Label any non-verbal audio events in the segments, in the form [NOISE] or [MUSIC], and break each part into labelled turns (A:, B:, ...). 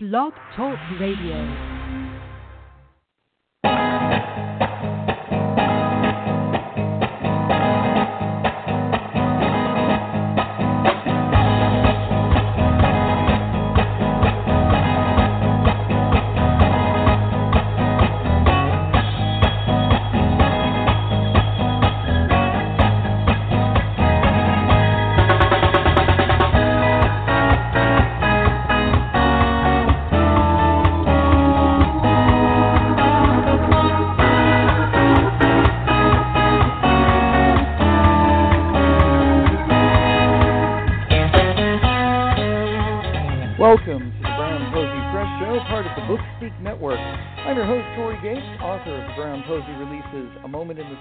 A: Blog Talk Radio.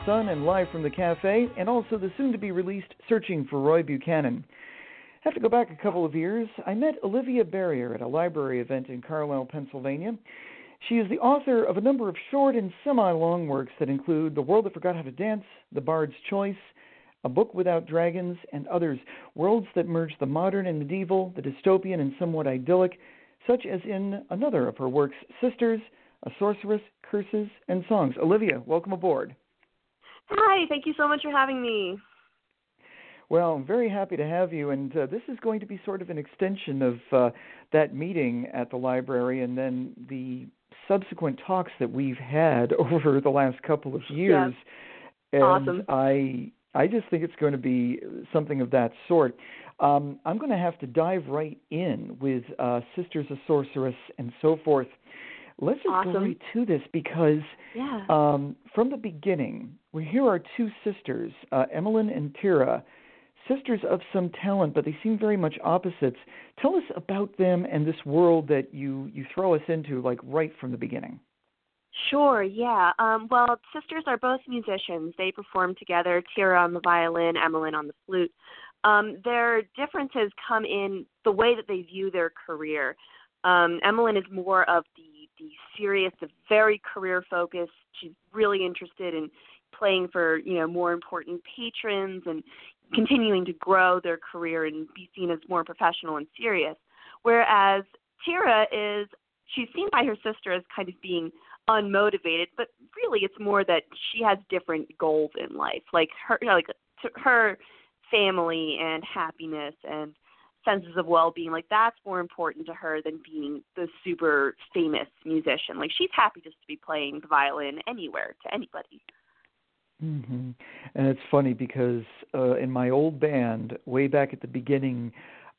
B: Sun and Live from the Cafe, and also the soon to be released Searching for Roy Buchanan. I have to go back a couple of years. I met Olivia Berrier at a library event in Carlisle, Pennsylvania. She is the author of a number of short and semi long works that include The World That Forgot How to Dance, The Bard's Choice, a Book Without Dragons, and others, worlds that merge the modern and medieval, the dystopian and somewhat idyllic, such as in another of her works, Sisters, A Sorceress, Curses, and Songs. Olivia, welcome aboard.
C: Hi, thank you so much for having me.
B: Well, I'm very happy to have you, and uh, this is going to be sort of an extension of uh, that meeting at the library and then the subsequent talks that we've had [LAUGHS] over the last couple of years.
C: Yes.
B: And
C: Awesome.
B: I I just think it's going to be something of that sort. Um, I'm going to have to dive right in with uh, Sisters of Sorceress and so forth. Let's just go
C: Awesome.
B: right to this because
C: Yeah.
B: um, from the beginning, we here are two sisters, uh, Emmeline and Tira, sisters of some talent, but they seem very much opposites. Tell us about them and this world that you you throw us into, like right from the beginning.
C: Sure, yeah. Um, well, sisters are both musicians. They perform together, Tira on the violin, Emmeline on the flute. Um, their differences come in the way that they view their career. Um, Emmeline is more of the the serious, the very career focused. She's really interested in playing for you know more important patrons and continuing to grow their career and be seen as more professional and serious. Whereas Tira is she's seen by her sister as kind of being unmotivated, but really it's more that she has different goals in life. Like her you know, like her family and happiness and senses of well-being like that's more important to her than being the super famous musician like she's happy just to be playing the violin anywhere to anybody
B: hmm And it's funny because uh, in my old band, way back at the beginning,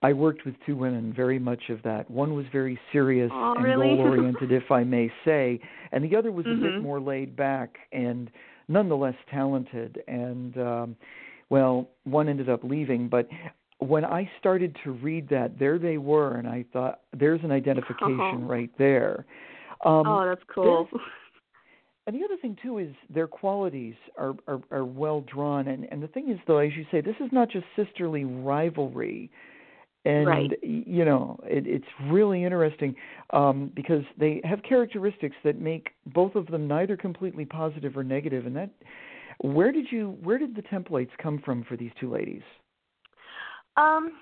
B: I worked with two women, very much of that. One was very serious
C: Oh,
B: and
C: really?
B: goal oriented, if I may say, and the other was a bit
C: Mhm.
B: more laid back and nonetheless talented. And um, well, one ended up leaving, but when I started to read that, there they were, and I thought, there's an identification
C: Oh.
B: right there. Um,
C: oh that's cool
B: and the other thing too is their qualities are are, are well drawn. And and the thing is though, as you say, this is not just sisterly rivalry. And
C: Right.
B: you know, it, it's really interesting um, because they have characteristics that make both of them neither completely positive or negative. And that, where did you, where did the templates come from for these two ladies?
C: Um,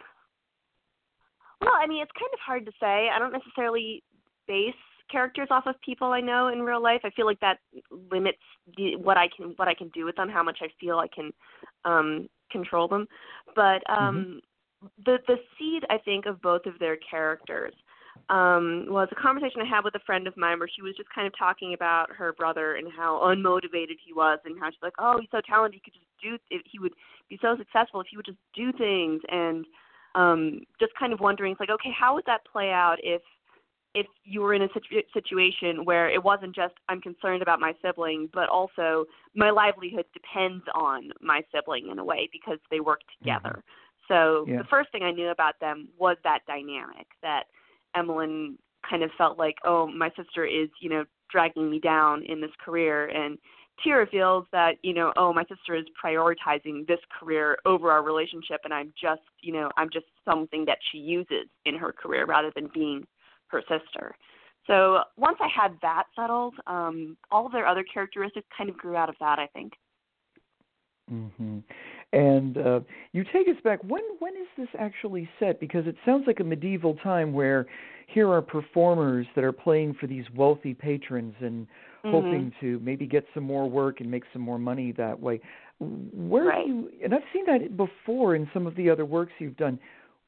C: well, I mean, it's kind of hard to say. I don't necessarily base characters off of people I know in real life. I feel like that limits the, what I can what I can do with them, how much I feel I can um, control them. But um, the the seed, I think, of both of their characters um, was a conversation I had with a friend of mine where she was just kind of talking about her brother and how unmotivated he was, and how she's like, "Oh, he's so talented. He could just do. If he would be so successful if he would just do things." And um, just kind of wondering, it's like, okay, how would that play out if if you were in a situ- situation where it wasn't just I'm concerned about my sibling, but also my livelihood depends on my sibling in a way because they work together. So
B: Yeah.
C: the first thing I knew about them was that dynamic that Emmeline kind of felt like, oh, my sister is, you know, dragging me down in this career, and Tira feels that, you know, oh, my sister is prioritizing this career over our relationship, and I'm just, you know, I'm just something that she uses in her career rather than being her sister. So once I had that settled, um, all of their other characteristics kind of grew out of that, I think.
B: hmm And uh, you take us back. When when is this actually set? Because it sounds like a medieval time where here are performers that are playing for these wealthy patrons and
C: Mm-hmm.
B: hoping to maybe get some more work and make some more money that way. Where
C: Right.
B: you? And I've seen that before in some of the other works you've done.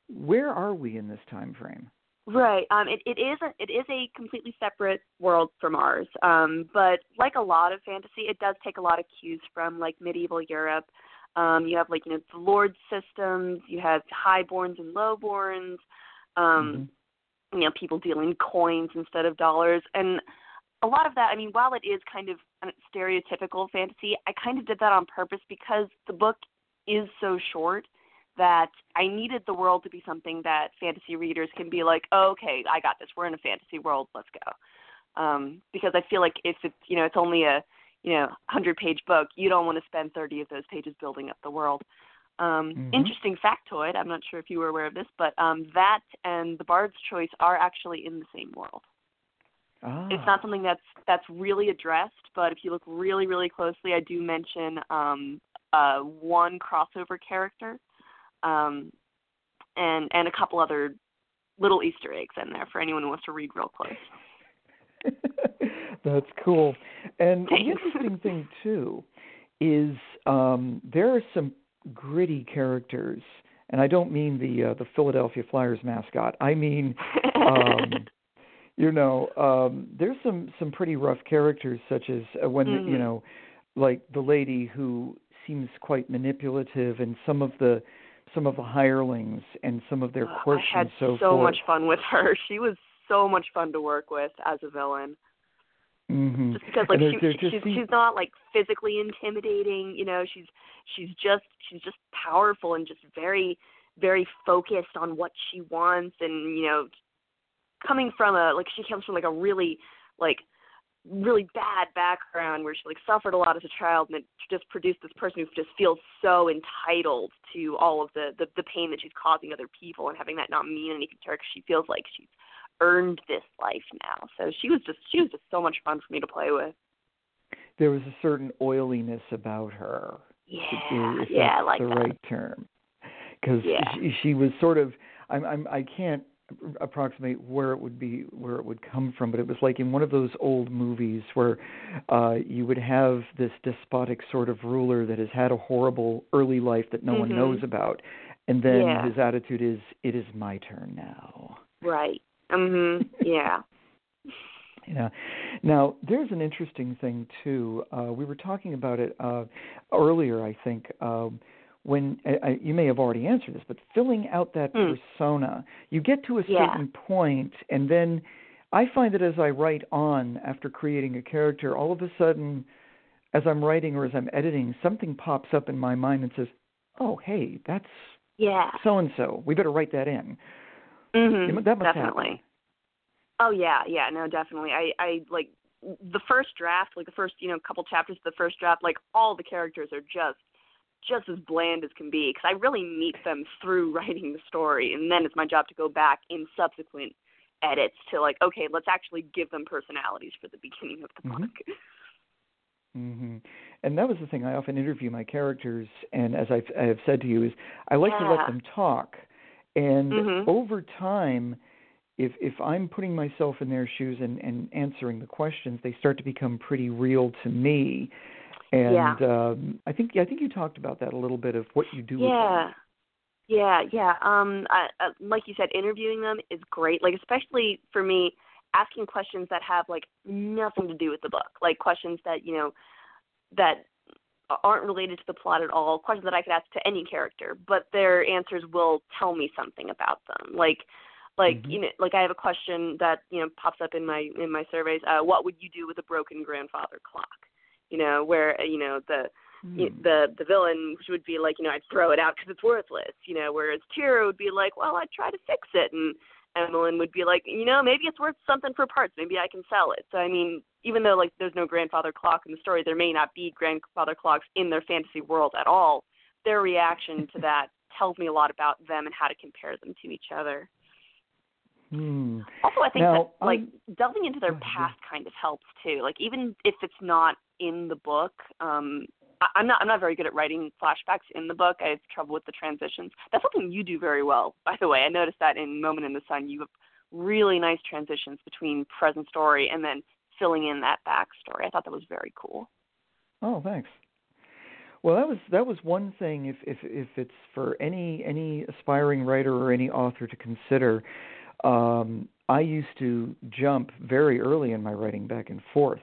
B: Where are we in this time frame?
C: Right. Um, it, it is a, it is a completely separate world from ours. Um, but like a lot of fantasy, it does take a lot of cues from like medieval Europe. Um, you have like you know the lord systems. You have highborns and lowborns. Um, You know, people dealing coins instead of dollars, and a lot of that. I mean, while it is kind of stereotypical fantasy, I kind of did that on purpose because the book is so short that I needed the world to be something that fantasy readers can be like, oh, okay, I got this. We're in a fantasy world. Let's go. Um, because I feel like if it's you know it's only a you know hundred page book, you don't want to spend thirty of those pages building up the world. Um,
B: Mhm.
C: Interesting factoid. I'm not sure if you were aware of this, but um, that and the Bard's Choice are actually in the same world.
B: Ah.
C: It's not something that's that's really addressed, but if you look really really closely, I do mention um, uh, one crossover character, um, and and a couple other little Easter eggs in there for anyone who wants to read real close. [LAUGHS]
B: That's cool. And the interesting thing too is um, there are some gritty characters, and I don't mean the uh, the Philadelphia Flyers mascot. I mean, um, [LAUGHS] you know, um, there's some some pretty rough characters, such as uh, when
C: Mhm.
B: you know, like the lady who seems quite manipulative, and some of the some of the hirelings and some of their
C: Uh,
B: quirks
C: I had
B: so,
C: so
B: forth.
C: much fun with her. She was so much fun to work with as a villain.
B: hmm
C: just because like she, she she's she's not like physically intimidating you know she's she's just she's just powerful and just very very focused on what she wants and you know coming from a like she comes from like a really like really bad background where she like suffered a lot as a child and it just produced this person who just feels so entitled to all of the the, the pain that she's causing other people and having that not mean anything to her 'cause she feels like she's earned this life now so she was just she was just so much fun for me to play with
B: there was a certain oiliness about her.
C: yeah
B: if
C: yeah i like
B: the
C: that
B: right term, because
C: Yeah.
B: she, she was sort of. I'm, I'm. I can't approximate where it would be, where it would come from, but it was like in one of those old movies where uh you would have this despotic sort of ruler that has had a horrible early life that no one
C: Mhm.
B: knows about, and then
C: Yeah.
B: his attitude is, "It is my turn now."
C: right mhm yeah [LAUGHS]
B: Yeah. Now, there's an interesting thing too. Uh, we were talking about it uh, earlier, I think. Um, when I, I, you may have already answered this, but filling out that
C: Hmm.
B: persona, you get to a
C: Yeah.
B: certain point, and then I find that as I write on after creating a character, all of a sudden, as I'm writing or as I'm editing, something pops up in my mind and says, "Oh, hey, that's
C: yeah
B: so and so. We better write that in."
C: Mhm
B: That must
C: definitely
B: happen.
C: Oh yeah, yeah, no, definitely. I I like the first draft, like the first, you know, couple chapters of the first draft, like all the characters are just just as bland as can be because I really meet them through [LAUGHS] writing the story and then it's my job to go back in subsequent edits to like okay, let's actually give them personalities for the beginning of the
B: Mhm.
C: book.
B: hmm And that was the thing. I often interview my characters, and as I've, I have said to you, is I like to let them talk. And
C: Mhm.
B: over time, if if I'm putting myself in their shoes and, and answering the questions, they start to become pretty real to me. And
C: Yeah.
B: um, I think I think you talked about that a little bit of what you do. with them.
C: Yeah. Yeah, yeah. Um I, uh, like you said interviewing them is great. Like especially for me asking questions that have like nothing to do with the book. Like questions that, you know, that aren't related to the plot at all. Questions that I could ask to any character, but their answers will tell me something about them. Like like
B: Mhm.
C: you know like I have a question that, you know, pops up in my in my surveys, uh what would you do with a broken grandfather clock? You know, where uh, you know the y-
B: Hmm.
C: the the villain would be like, you know, I'd throw it out because it's worthless, you know, whereas Tira would be like, well, I'd try to fix it, and Emmeline would be like, you know, maybe it's worth something for parts, maybe I can sell it. So I mean, even though like there's no grandfather clock in the story, there may not be grandfather clocks in their fantasy world at all. Their reaction to that [LAUGHS] tells me a lot about them and how to compare them to each other.
B: Hmm.
C: Also, I think
B: Now,
C: that like
B: I'm-
C: delving into their past kind of helps too. Like even if it's not in the book, um, I, am not I'm not very good at writing flashbacks in the book. I have trouble with the transitions. That's something you do very well, by the way. I noticed that in Moment in the Sun, you have really nice transitions between present story and then filling in that backstory. I thought that was very cool.
B: Oh, thanks. Well, that was that was one thing. If if if it's for any any aspiring writer or any author to consider, um, I used to jump very early in my writing back and forth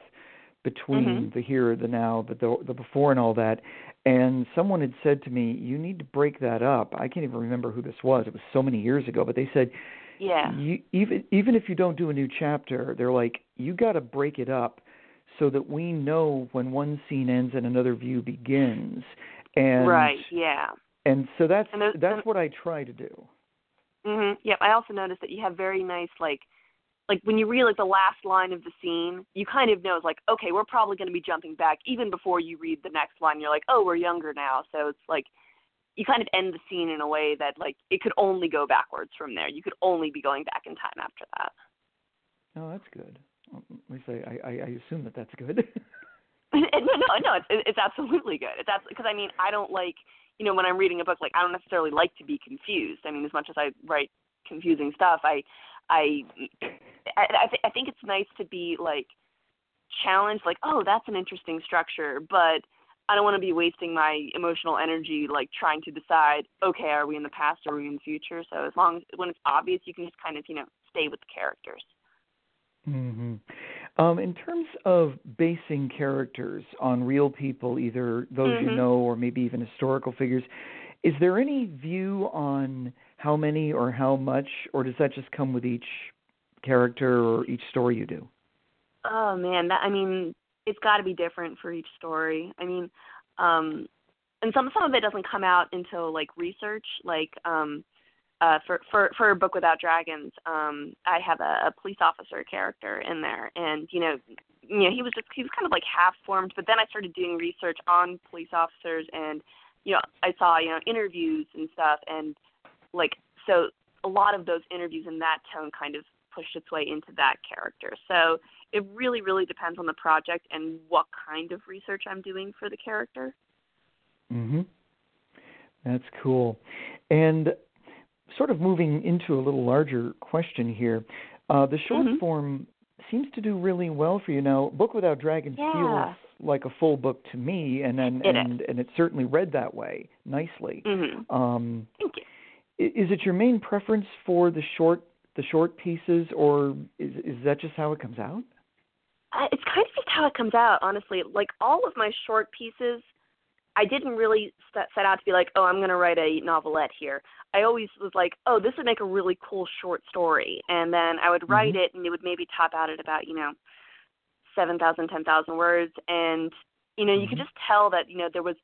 B: between
C: mm-hmm.
B: the here, the now, the, the the before, and all that. And someone had said to me, "You need to break that up." I can't even remember who this was. It was so many years ago, but they said,
C: "Yeah,
B: you, even even if you don't do a new chapter, they're like, you got to break it up." so that we know when one scene ends and another view begins. And
C: right, yeah.
B: And so that's
C: and
B: that's what I try to do.
C: Mhm. Yep. I also noticed that you have very nice like like when you read like the last line of the scene, you kind of know it's like, okay, we're probably going to be jumping back even before you read the next line. You're like, oh, we're younger now, so it's like you kind of end the scene in a way that like it could only go backwards from there. You could only be going back in time after that.
B: Oh, that's good. Um, At least I, I, I assume that that's good. [LAUGHS]
C: no, no, no. It's it's absolutely good. It's because I mean I don't like you know when I'm reading a book like I don't necessarily like to be confused. I mean as much as I write confusing stuff, I I I, th- I think it's nice to be like challenged. Like oh that's an interesting structure, but I don't want to be wasting my emotional energy like trying to decide okay are we in the past or are we in the future. So as long as when it's obvious, you can just kind of you know stay with the characters.
B: Mm-hmm. Um, in terms of basing characters on real people, either those
C: mm-hmm.
B: you know or maybe even historical figures, is there any view on how many or how much, or does that just come with each character or each story you do?
C: Oh man, that I mean, it's got to be different for each story. I mean, um, and some some of it doesn't come out until like research, like um, uh, for for for a book without dragons, um, I have a, a police officer character in there, and you know, you know, he was just he was kind of like half formed. But then I started doing research on police officers, and you know, I saw you know interviews and stuff, and like so a lot of those interviews in that tone kind of pushed its way into that character. So it really really depends on the project and what kind of research I'm doing for the character.
B: Mm-hmm. That's cool. And sort of moving into a little larger question here, uh, the short
C: mm-hmm.
B: form seems to do really well for you now. Book Without Dragons
C: yeah.
B: feels like a full book to me, and and
C: it
B: and, and it certainly read that way nicely.
C: Mm-hmm.
B: Um,
C: Thank you.
B: Is it your main preference for the short the short pieces, or is is that just how it comes out?
C: Uh, it's kind of just how it comes out, honestly. Like all of my short pieces I didn't really set, set out to be like, oh, I'm going to write a novelette here. I always was like, oh, this would make a really cool short story, and then I would write
B: mm-hmm.
C: it, and it would maybe top out at about you know seven thousand, ten thousand words, and you know
B: mm-hmm.
C: you could just tell that you know there was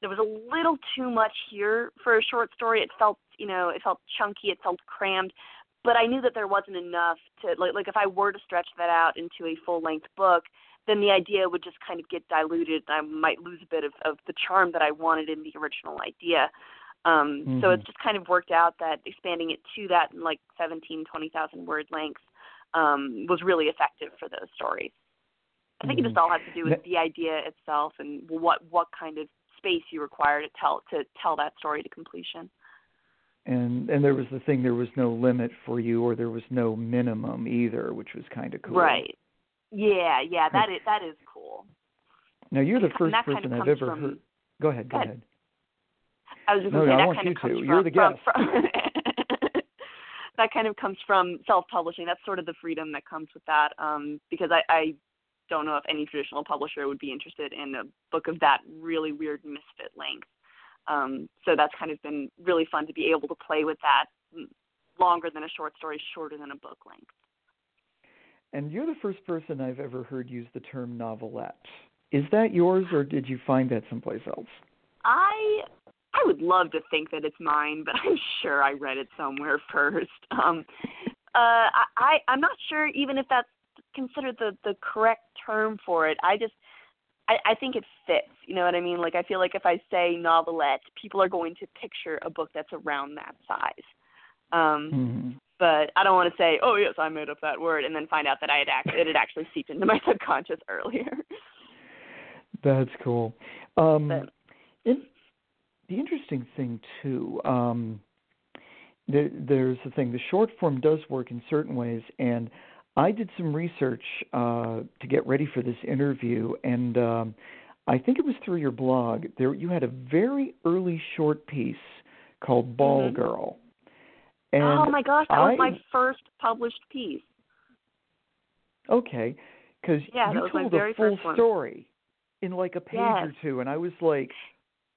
C: there was a little too much here for a short story. It felt you know it felt chunky, it felt crammed, but I knew that there wasn't enough to like like if I were to stretch that out into a full length book then the idea would just kind of get diluted. and I might lose a bit of, of the charm that I wanted in the original idea. Um,
B: mm-hmm.
C: So it's just kind of worked out that expanding it to that in like 17, 20,000 word length um, was really effective for those stories. I think
B: mm-hmm.
C: it just all has to do with the idea itself and what what kind of space you require to tell to tell that story to completion.
B: And and there was the thing there was no limit for you or there was no minimum either, which was kind of cool.
C: Right. Yeah, yeah, that is that is cool.
B: Now you're the first
C: person
B: kind of I've ever
C: from,
B: heard. Go ahead. Go,
C: go
B: ahead.
C: I was just
B: no,
C: going
B: no,
C: to say
B: I
C: that
B: want
C: kind
B: you
C: of comes
B: to.
C: from,
B: You're the
C: from, from [LAUGHS] that kind of comes from self-publishing. That's sort of the freedom that comes with that. Um, because I, I don't know if any traditional publisher would be interested in a book of that really weird misfit length. Um, so that's kind of been really fun to be able to play with that longer than a short story, shorter than a book length.
B: And you're the first person I've ever heard use the term novelette. Is that yours, or did you find that someplace else?
C: I I would love to think that it's mine, but [LAUGHS] I'm sure I read it somewhere [LAUGHS] first. Um, uh, I, I I'm not sure even if that's considered the the correct term for it. I just I, I think it fits. You know what I mean? Like I feel like if I say novelette, people are going to picture a book that's around that size. Um,
B: mm-hmm
C: but I don't want to say, oh yes, I made up that word, and then find out that I had act- it had actually seeped into my [LAUGHS] subconscious earlier.
B: That's cool. Um,
C: but
B: the interesting thing too, um, there, there's the thing. The short form does work in certain ways, and I did some research uh, to get ready for this interview, and um, I think it was through your blog. There, you had a very early short piece called Ball
C: Mhm.
B: Girl. And
C: oh my gosh, that was my first published piece.
B: Okay, because
C: Yeah,
B: you
C: that was my
B: told the full story in like a page
C: Yes.
B: or two, and I was like,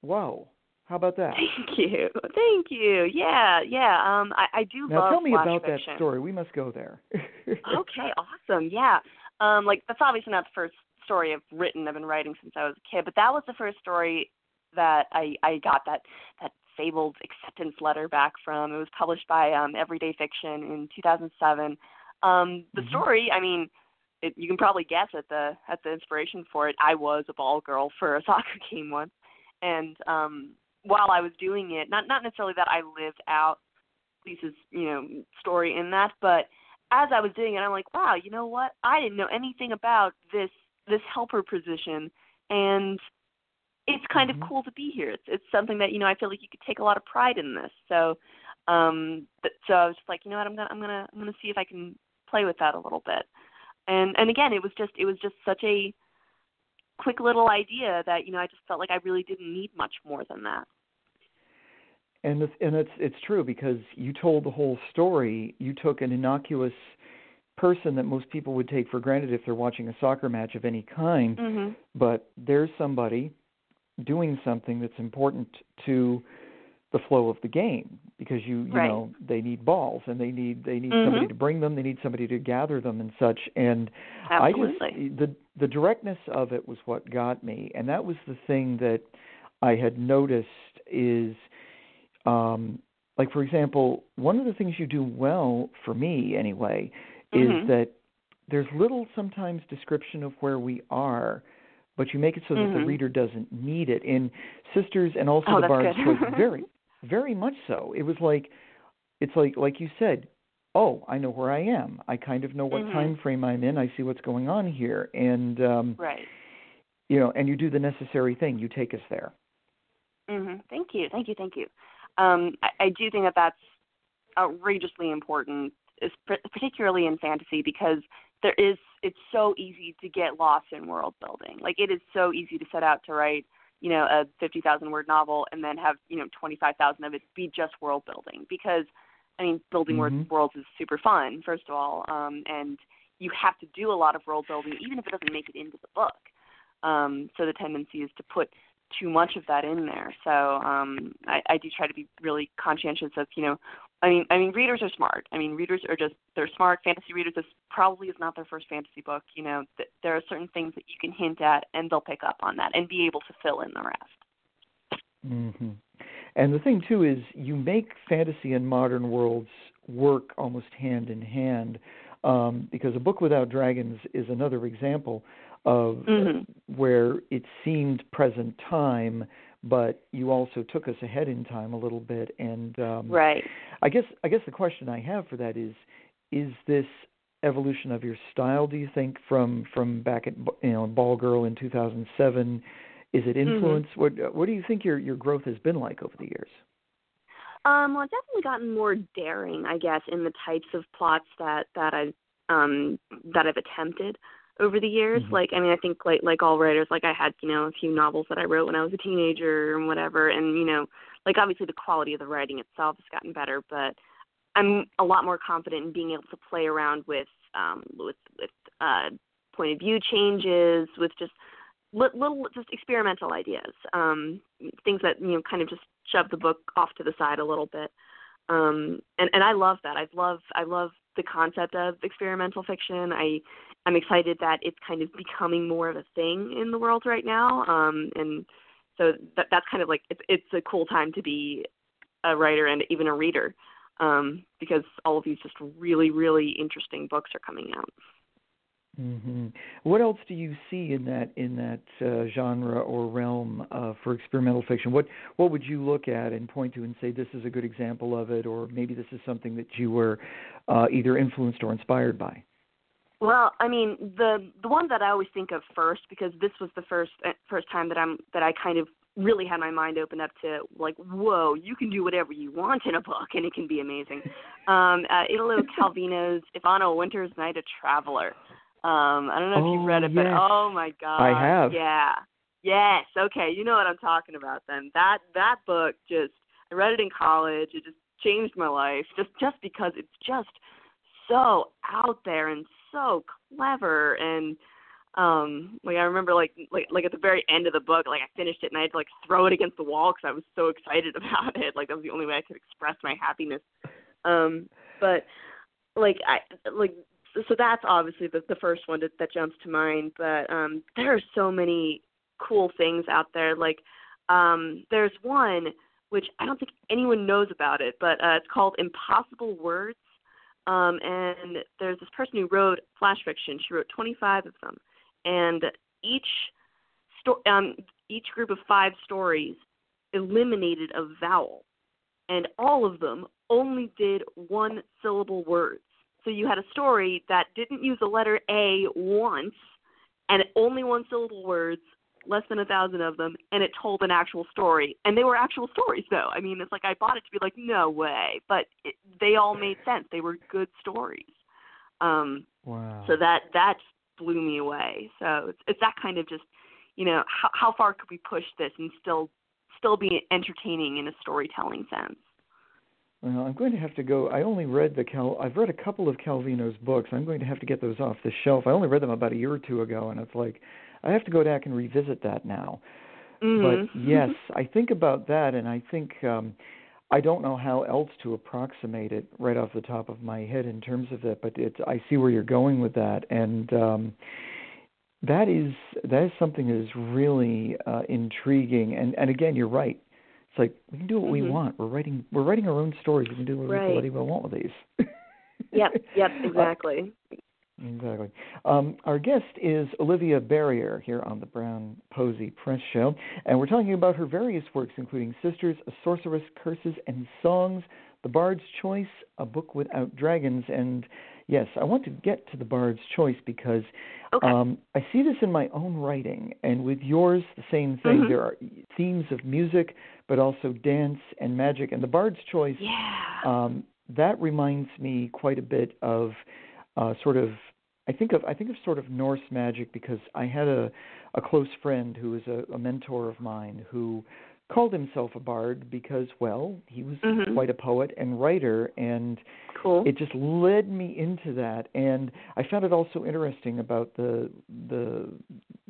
B: "Whoa, how about that?"
C: Thank you, thank you. Yeah, yeah. Um, I, I do
B: Now
C: love Now
B: tell me about
C: fiction.
B: that story. We must go there.
C: okay, [LAUGHS] awesome. Yeah. Um, like that's obviously not the first story I've written. I've been writing since I was a kid, but that was the first story that I I got that that fabled acceptance letter back from. It was published by um, Every Day Fiction in 2007. Um, the
B: Mhm.
C: story, I mean, it, you can probably guess at the at the inspiration for it. I was a ball girl for a [LAUGHS] soccer game once, and um, while I was doing it, not not necessarily that I lived out Lisa's you know story in that, but as I was doing it, I'm like, wow, you know what? I didn't know anything about this this helper position, and it's kind
B: Mhm.
C: of cool to be here. It's it's something that you know I feel like you could take a lot of pride in this. So, um, but, so I was just like, you know what? I'm gonna I'm gonna I'm gonna see if I can play with that a little bit. And and again, it was just it was just such a quick little idea that you know I just felt like I really didn't need much more than that.
B: and it's, and it's it's true because you told the whole story. You took an innocuous person that most people would take for granted if they're watching a soccer match of any kind,
C: Mhm.
B: but there's somebody doing something that's important to the flow of the game because you you
C: Right.
B: know they need balls and they need they need
C: Mhm.
B: somebody to bring them they need somebody to gather them and such and
C: Absolutely.
B: I just the the directness of it was what got me, and that was the thing that I had noticed is, um, like for example, one of the things you do well for me anyway is
C: Mhm.
B: that there's little sometimes description of where we are, but you make it so that the
C: Mhm.
B: reader doesn't need it. In Sisters and also
C: Oh,
B: the Bard's. [LAUGHS] Very, very much so. It was like, it's like like you said, oh, I know where I am. I kind of know what
C: Mhm.
B: time frame I'm in. I see what's going on here, and um,
C: right.
B: you know, and you do the necessary thing. You take us there.
C: hmm Thank you, thank you, thank you. Um, I, I do think that that's outrageously important, is pr- particularly in fantasy, because there is it's so easy to get lost in world building. Like it is so easy to set out to write, you know, a fifty thousand word novel and then have you know twenty five thousand of it be just world building because. I mean, building
B: Mhm.
C: worlds is super fun, first of all, um, and you have to do a lot of world building, even if it doesn't make it into the book. Um, so the tendency is to put too much of that in there. So um, I, I do try to be really conscientious of, you know, I mean, I mean, readers are smart. I mean, readers are just they're smart. Fantasy readers, this probably is not their first fantasy book. You know, th- there are certain things that you can hint at, and they'll pick up on that and be able to fill in the rest.
B: hmm And the thing too is, you make fantasy and modern worlds work almost hand in hand, um, because a book without dragons is another example of
C: Mhm.
B: where it seemed present time, but you also took us ahead in time a little bit. And um,
C: Right.
B: I guess I guess the question I have for that is, is this evolution of your style? Do you think from from back at you know Ball Girl in 2007? Is it
C: Mm-hmm.
B: influence? What what do you think your your growth has been like over the years?
C: Um, well, I've definitely gotten more daring, I guess, in the types of plots that that I um that I've attempted over the years.
B: Mhm.
C: Like, I mean, I think like like all writers, like I had you know a few novels that I wrote when I was a teenager and whatever, and you know, like obviously the quality of the writing itself has gotten better, but I'm a lot more confident in being able to play around with um with with uh point of view changes, with just little just experimental ideas, um, things that you know kind of just shove the book off to the side a little bit. Um, and and I love that. I love I love the concept of experimental fiction. I I'm excited that it's kind of becoming more of a thing in the world right now. Um, and so that that's kind of like it's it's a cool time to be a writer and even a reader um, because all of these just really really interesting books are coming out.
B: Hmm What else do you see in that in that uh, genre or realm uh, for experimental fiction? What what would you look at and point to and say this is a good example of it, or maybe this is something that you were uh, either influenced or inspired by?
C: Well, I mean, the the one that I always think of first because this was the first uh, first time that I'm that I kind of really had my mind opened up to like, whoa, you can do whatever you want in a book and it can be amazing. um, uh, Italo Calvino's a Winter's Night a Traveler. Um, I don't know if
B: oh,
C: you've read it,
B: yes.
C: but oh my god,
B: I have.
C: Yeah, yes, okay, you know what I'm talking about. Then that that book just I read it in college. It just changed my life just just because it's just so out there and so clever and um like I remember like like like at the very end of the book like I finished it and I had to like throw it against the wall because I was so excited [LAUGHS] about it like that was the only way I could express my happiness um but like I like so that's obviously the the first one that, that jumps to mind but um there are so many cool things out there like um there's one which I don't think anyone knows about it but uh it's called Impossible Words um and there's this person who wrote flash fiction she wrote 25 of them and each sto- um, each group of five stories eliminated a vowel, and all of them only did one syllable words. So you had a story that didn't use the letter A once, and only one syllable words, less than a thousand of them, and it told an actual story. And they were actual stories, though. I mean, it's like I bought it to be like, no way, but it, they all made sense. They were good stories. Um,
B: Wow.
C: so that that blew me away. So it's it's that kind of just, you know, how how far could we push this and still still be entertaining in a storytelling sense?
B: Well, I'm going to have to go. I only read the Cal. I've read a couple of Calvino's books. I'm going to have to get those off the shelf. I only read them about a year or two ago, and it's like I have to go back and revisit that now.
C: Mm-hmm.
B: But [LAUGHS] yes, I think about that, and I think um, I don't know how else to approximate it right off the top of my head in terms of that. But it's I see where you're going with that, and um, that is that is something that is really uh, intriguing. And and again, you're right. It's like we can do what we
C: Mhm.
B: want. We're writing we're writing our own stories. We can do what
C: Right.
B: we want with these.
C: yep, yep, [LAUGHS]
B: Uh,
C: exactly.
B: Exactly. Um, our guest is Olivia Berrier here on the Brown Posey Press Show, and we're talking about her various works, including Sisters, A Sorceress, Curses, and Songs, The Bard's Choice, A Book Without Dragons. And yes, I want to get to The Bard's Choice because
C: Okay.
B: um, I see this in my own writing, and with yours, the same thing.
C: Mhm.
B: There are themes of music, but also dance and magic. And The Bard's Choice
C: yeah.
B: um, that reminds me quite a bit of uh, sort of I think of I think of sort of Norse magic because I had a a close friend who was a, a mentor of mine who called himself a bard because well he was
C: Mhm.
B: quite a poet and writer and
C: cool.
B: it just led me into that and I found it also interesting about the the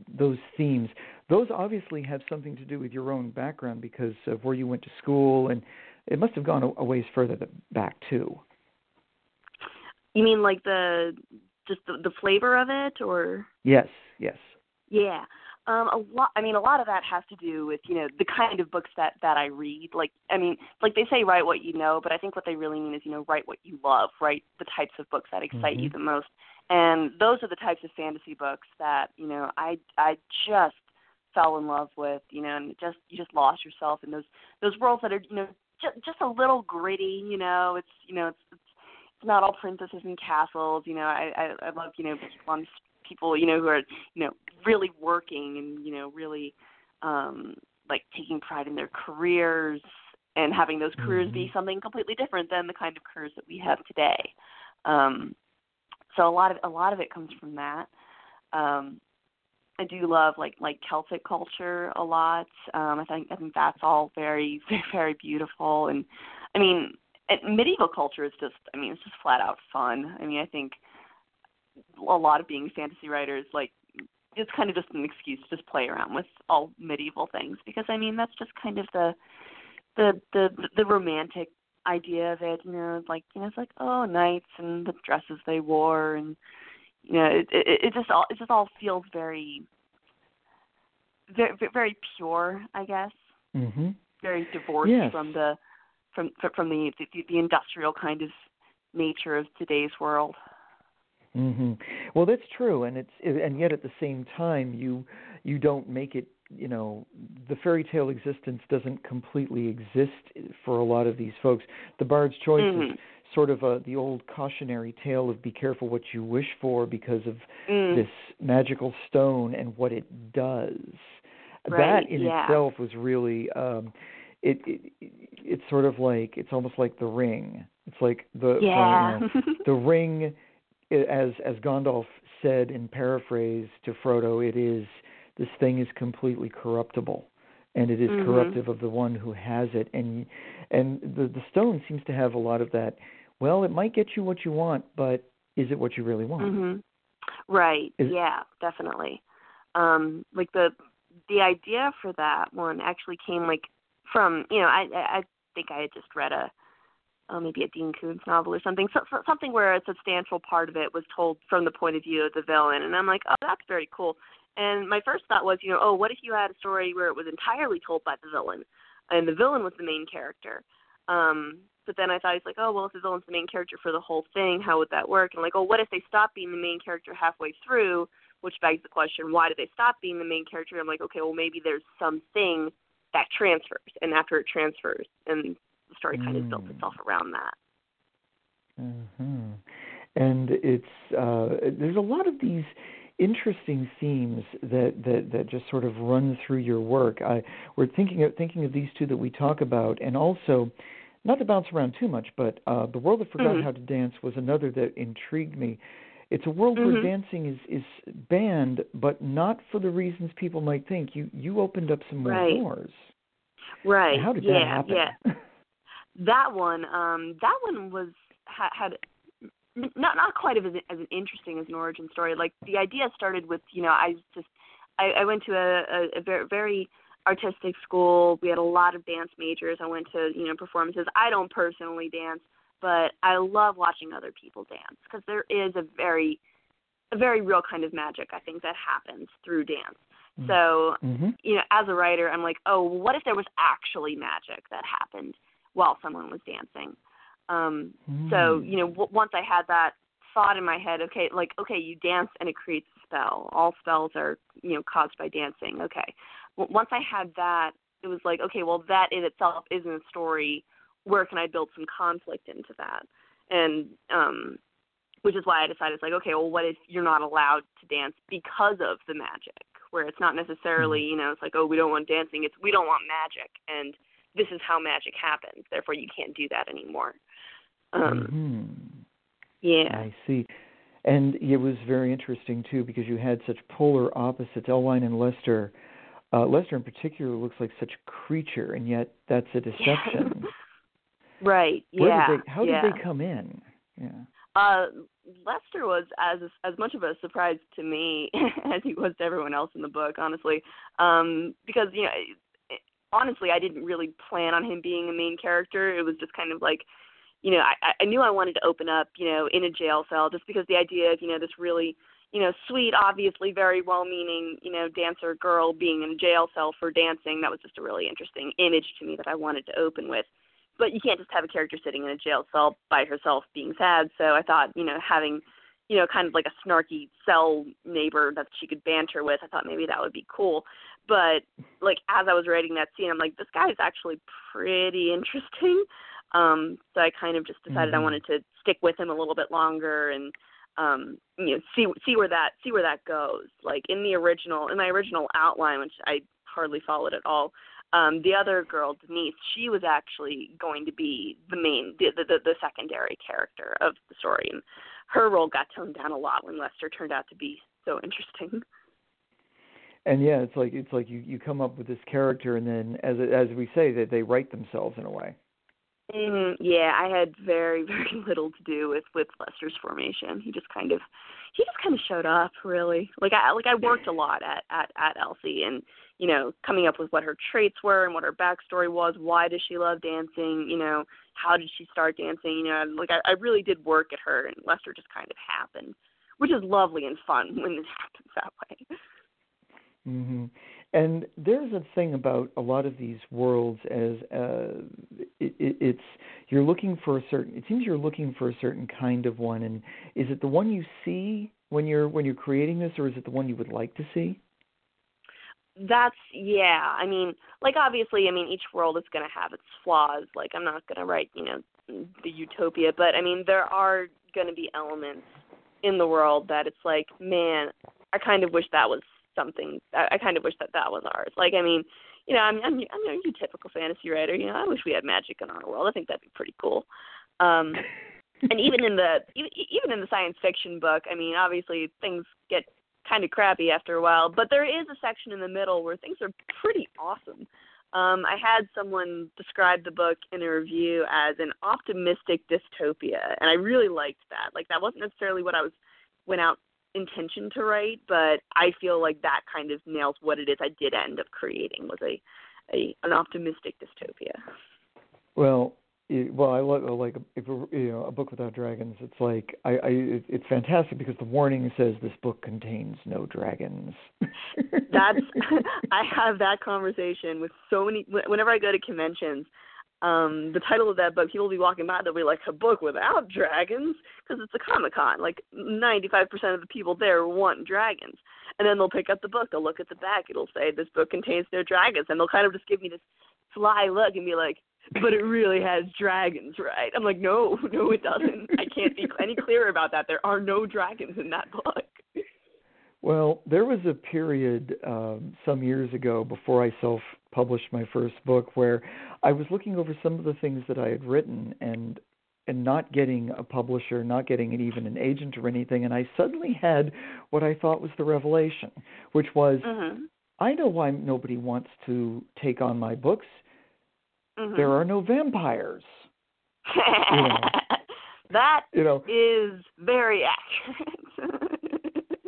B: those themes those obviously have something to do with your own background because of where you went to school and it must have gone a, a ways further back too
C: you mean like the just the, the flavor of it, or?
B: yes yes
C: Yeah. Um, a lot. I mean, a lot of that has to do with you know the kind of books that that I read. Like, I mean, like they say, write what you know, but I think what they really mean is you know write what you love, write the types of books that excite you
B: Mhm.
C: the most. And those are the types of fantasy books that you know I I just fell in love with. You know, and just you just lost yourself in those those worlds that are you know just just a little gritty. You know, it's you know it's it's, it's not all princesses and castles. You know, I I, I love you know people on people you know who are you know really working and you know really um like taking pride in their careers and having those careers be
B: Mhm.
C: something completely different than the kind of careers that we have today um so a lot of a lot of it comes from that um I do love like like Celtic culture a lot. Um, I think I think that's all very [LAUGHS] very very beautiful, and I mean and medieval culture is just I mean it's just flat out fun. I mean I think a lot of being fantasy writers like it's kind of just an excuse to just play around with all medieval things because I mean that's just kind of the the the the romantic idea of it. You know, like you know it's like oh knights and the dresses they wore and you know it it, it just all it just all feels very very very pure I guess
B: mhm
C: very divorced
B: Yes.
C: from the from from the, the the industrial kind of nature of today's world.
B: Mhm. Well, that's true, and it's and yet at the same time, you you don't make it you know the fairy tale existence doesn't completely exist for a lot of these folks. The Bard's Choice
C: mm-hmm.
B: is sort of a, the old cautionary tale of be careful what you wish for because of
C: mm.
B: this magical stone and what it does.
C: Right,
B: that in
C: yeah.
B: itself was really um it, it it's sort of like it's almost like the ring. It's like the
C: yeah.
B: know, [LAUGHS] the ring as as Gandalf said in paraphrase to Frodo, it is this thing is completely corruptible, and it is
C: mm-hmm.
B: corruptive of the one who has it. And and the the stone seems to have a lot of that. Well, it might get you what you want, but is it what you really want?
C: Mm-hmm. Right.
B: Is,
C: yeah, definitely. Um, like the the idea for that one actually came like from you know I I think I had just read a uh, maybe a Dean Koontz novel or something, so, so, something where a substantial part of it was told from the point of view of the villain, and I'm like, oh, that's very cool. And my first thought was, you know, oh, what if you had a story where it was entirely told by the villain, and the villain was the main character? Um, but then I thought it's like, oh, well, if the villain's the main character for the whole thing, how would that work? And like, oh, what if they stop being the main character halfway through? Which begs the question, why did they stop being the main character? I'm like, okay, well, maybe there's something that transfers, and after it transfers, and story kind of built
B: Mm.
C: itself around that.
B: Mm-hmm. And it's uh, there's a lot of these interesting themes that, that, that just sort of run through your work. I, we're thinking of thinking of these two that we talk about, and also not to bounce around too much, but uh, the world that forgot
C: Mhm.
B: how to dance was another that intrigued me. It's a world
C: Mhm.
B: where dancing is is banned, but not for the reasons people might think. You you opened up some more
C: Right.
B: doors.
C: Right.
B: How did
C: yeah,
B: that happen?
C: Yeah. [LAUGHS] That one, um, that one was had, had not not quite as as interesting as an origin story. Like the idea started with you know I just I, I went to a, a, a very very artistic school. We had a lot of dance majors. I went to you know performances. I don't personally dance, but I love watching other people dance because there is a very a very real kind of magic I think that happens through dance.
B: Mm.
C: So
B: hmm
C: you know, as a writer, I'm like, oh, what if there was actually magic that happened while someone was dancing? Um, so, you know, w- once I had that thought in my head, okay, like, okay, you dance and it creates a spell. All spells are, you know, caused by dancing. Okay. W- once I had that, it was like, okay, well, that in itself isn't a story. Where can I build some conflict into that? And um, which is why I decided it's like, okay, well, what if you're not allowed to dance because of the magic? Where it's not necessarily, you know, it's like, oh, we don't want dancing. It's we don't want magic, and this is how magic happens. Therefore, you can't do that anymore. Um,
B: hmm
C: Yeah.
B: I see. And it was very interesting too because you had such polar opposites. Elwine and Lester. Uh, Lester in particular looks like such a creature, and yet that's a deception. [LAUGHS]
C: right.
B: Where
C: yeah.
B: did they, how
C: yeah.
B: did they come in? Yeah.
C: Uh, Lester was as as much of a surprise to me [LAUGHS] as he was to everyone else in the book, honestly, um, because you know, honestly, I didn't really plan on him being a main character. It was just kind of like, you know, I, I knew I wanted to open up, you know, in a jail cell, just because the idea of you know this really, you know, sweet, obviously very well-meaning, you know, dancer girl being in a jail cell for dancing, that was just a really interesting image to me that I wanted to open with but you can't just have a character sitting in a jail cell by herself being sad. So I thought, you know, having, you know, kind of like a snarky cell neighbor that she could banter with, I thought maybe that would be cool. But like as I was writing that scene, I'm like, this guy is actually pretty interesting. [LAUGHS] Um, so I kind of just decided
B: Mhm.
C: I wanted to stick with him a little bit longer and um you know see see where that see where that goes like in the original in my original outline which i hardly followed at all um the other girl denise she was actually going to be the main the the, the secondary character of the story and her role got toned down a lot when lester turned out to be so interesting
B: And yeah, it's like it's like you you come up with this character, and then as as we say that they write themselves in a way.
C: mm, yeah i had very [LAUGHS] very little to do with with lester's formation he just kind of he just kind of showed up really like i like i worked a lot at at at elsie and you know, coming up with what her traits were and what her backstory was. Why does she love dancing? You know, how did she start dancing? You know, like I, I really did work at her, and Lester just kind of happened, which is lovely and fun [LAUGHS] when it happens that way.
B: Hmm And there's a thing about a lot of these worlds as uh, it, it, it's you're looking for a certain. It seems you're looking for a certain kind of one, and is it the one you see when you're when you're creating this, or is it the one you would like to see?
C: that's yeah. I mean, like obviously, I mean, each world is going to have its flaws. Like I'm not going to write, you know, the utopia, but I mean, there are going to be elements in the world that it's like, man, I kind of wish that was something. I, I kind of wish that that was ours. Like, I mean, you know, I'm I'm, I'm a typical fantasy writer. You know, I wish we had magic in our world. I think that'd be pretty cool. Um, and even in the even even in the science fiction book, I mean, obviously things get kind of crappy after a while, but there is a section in the middle where things are pretty awesome. Um, I had someone describe the book in a review as an optimistic dystopia, and I really liked that. Like that wasn't necessarily what I was went out intention to write, but I feel like that kind of nails what it is I did end up creating was a, a an optimistic dystopia.
B: Well, well, I love like if you know a book without dragons. It's like I, I it's fantastic because the warning says this book contains no dragons.
C: That's [LAUGHS] [LAUGHS] I have that conversation with so many. Whenever I go to conventions, um the title of that book, people will be walking by, they'll be like a book without dragons because it's a comic con. Like ninety five percent of the people there want dragons, and then they'll pick up the book, they'll look at the back, it'll say this book contains no dragons, and they'll kind of just give me this sly look and be like but it really has dragons, right? I'm like, no, [LAUGHS] no, it doesn't. I can't be any clearer about that. There are no dragons in that book.
B: Well, there was a period um, some years ago before I self published my first book where I was looking over some of the things that I had written and and not getting a publisher, not getting an, even an agent or anything, and I suddenly had what I thought was the revelation, which was
C: mm-hmm.
B: I know why nobody wants to take on my books
C: Mm-hmm.
B: There are no vampires. [LAUGHS] you know,
C: that
B: you know,
C: is very [LAUGHS] accurate.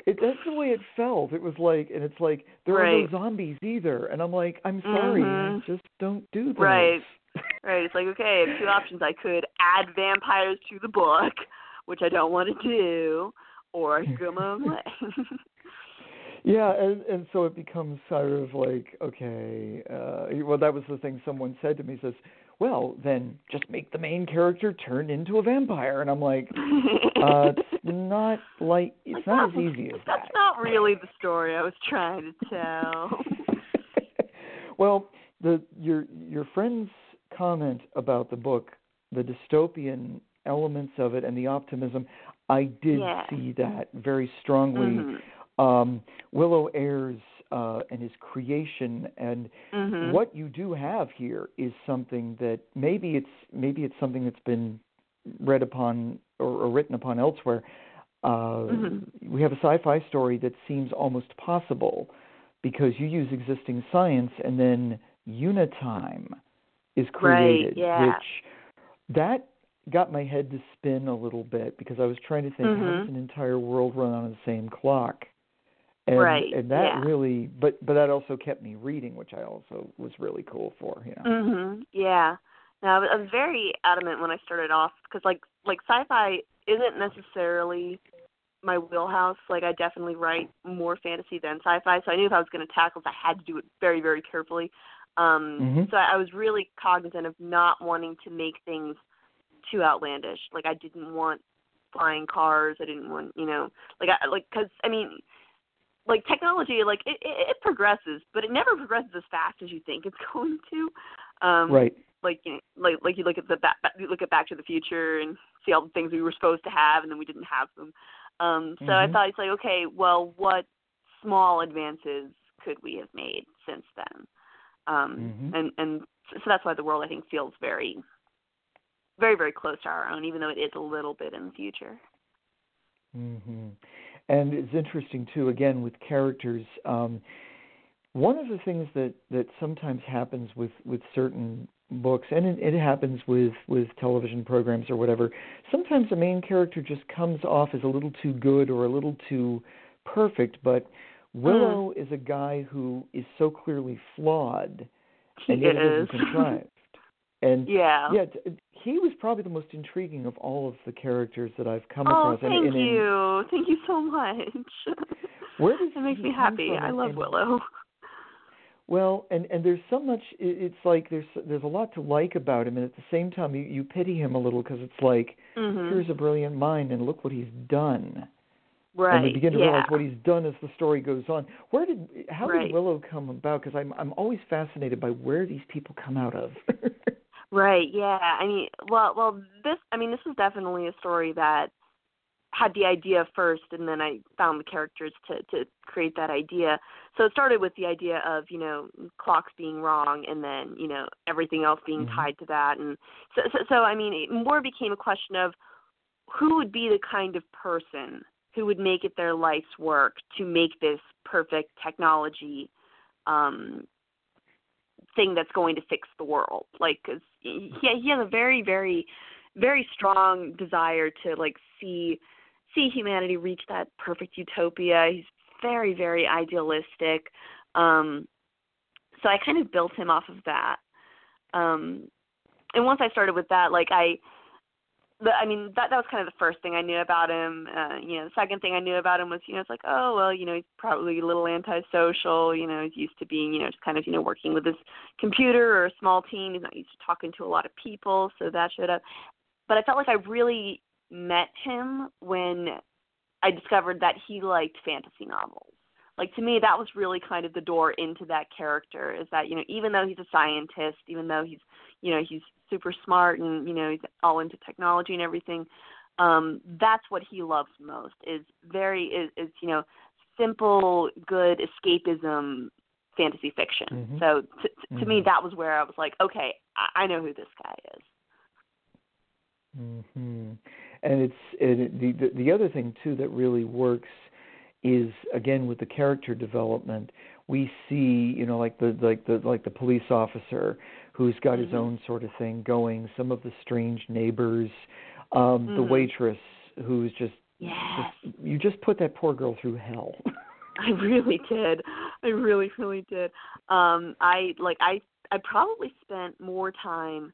B: It, that's the way it felt. It was like, and it's like there
C: right.
B: are no zombies either. And I'm like, I'm sorry,
C: mm-hmm.
B: just don't do that.
C: Right. [LAUGHS] right. It's like okay, I have two options. I could add vampires to the book, which I don't want to do, or I could go my own way. [LAUGHS]
B: Yeah, and and so it becomes sort of like okay, uh, well that was the thing someone said to me says, well then just make the main character turn into a vampire, and I'm like, uh, it's [LAUGHS] not like it's
C: like
B: not as easy as
C: that's
B: that.
C: That's not really the story I was trying to tell. [LAUGHS]
B: well, the your your friend's comment about the book, the dystopian elements of it and the optimism, I did
C: yeah.
B: see that very strongly.
C: Mm-hmm
B: um, Willow Ayres uh, and his creation and
C: mm-hmm.
B: what you do have here is something that maybe it's maybe it's something that's been read upon or, or written upon elsewhere. Uh,
C: mm-hmm.
B: We have a sci-fi story that seems almost possible because you use existing science and then unitime is created,
C: right, yeah.
B: which that got my head to spin a little bit because I was trying to think
C: mm-hmm.
B: how does an entire world run on the same clock? And,
C: right.
B: and that
C: yeah.
B: really, but but that also kept me reading, which I also was really cool for. You know.
C: Mhm. Yeah. Now I was very adamant when I started off because like like sci-fi isn't necessarily my wheelhouse. Like I definitely write more fantasy than sci-fi, so I knew if I was going to tackle it, I had to do it very very carefully. Um,
B: mm-hmm.
C: So I was really cognizant of not wanting to make things too outlandish. Like I didn't want flying cars. I didn't want you know like I like because I mean like technology like it, it it progresses but it never progresses as fast as you think it's [LAUGHS] going to um
B: right
C: like you know, like like you look at the back you look at back to the future and see all the things we were supposed to have and then we didn't have them um so
B: mm-hmm.
C: i thought it's like okay well what small advances could we have made since then um
B: mm-hmm.
C: and and so that's why the world i think feels very very very close to our own even though it is a little bit in the future
B: mhm and it's interesting too. Again, with characters, um, one of the things that that sometimes happens with with certain books, and it, it happens with with television programs or whatever. Sometimes the main character just comes off as a little too good or a little too perfect, but Willow
C: mm.
B: is a guy who is so clearly flawed,
C: he
B: and yet
C: is.
B: isn't contrived. [LAUGHS] And
C: yeah,
B: yeah, he was probably the most intriguing of all of the characters that I've come
C: oh,
B: across.
C: thank
B: and, and
C: you, in, thank you so much.
B: Where does [LAUGHS]
C: it makes me happy.
B: From?
C: I love
B: and,
C: Willow.
B: Well, and and there's so much. It's like there's there's a lot to like about him, and at the same time you you pity him a little because it's like
C: mm-hmm.
B: here's a brilliant mind, and look what he's done.
C: Right.
B: And we begin to
C: yeah.
B: realize what he's done as the story goes on. Where did how
C: right.
B: did Willow come about? Because I'm I'm always fascinated by where these people come out of. [LAUGHS]
C: right. Yeah. I mean, well, well, this. I mean, this is definitely a story that had the idea first and then I found the characters to to create that idea. So it started with the idea of, you know, clocks being wrong and then, you know, everything else being
B: mm-hmm.
C: tied to that and so, so so I mean, it more became a question of who would be the kind of person who would make it their life's work to make this perfect technology um thing that's going to fix the world. Like cuz he he has a very very very strong desire to like see see humanity reach that perfect utopia. He's very, very idealistic. Um, so I kind of built him off of that. Um, and once I started with that, like I, the, I mean that that was kind of the first thing I knew about him. Uh, you know, the second thing I knew about him was, you know, it's like, oh well, you know, he's probably a little antisocial. You know, he's used to being, you know, just kind of, you know, working with his computer or a small team. He's not used to talking to a lot of people, so that showed up. But I felt like I really met him when I discovered that he liked fantasy novels. Like to me that was really kind of the door into that character is that, you know, even though he's a scientist, even though he's you know, he's super smart and, you know, he's all into technology and everything, um, that's what he loves most is very is, is you know, simple, good escapism fantasy fiction.
B: Mm-hmm.
C: So to, to
B: mm-hmm.
C: me that was where I was like, okay, I, I know who this guy is.
B: Mhm and it's it, the, the the other thing too that really works is again with the character development we see you know like the like the like the police officer who's got
C: mm-hmm.
B: his own sort of thing going some of the strange neighbors um
C: mm-hmm.
B: the waitress who's just,
C: yes.
B: just you just put that poor girl through hell [LAUGHS]
C: I really did. I really, really did. Um, I like I I probably spent more time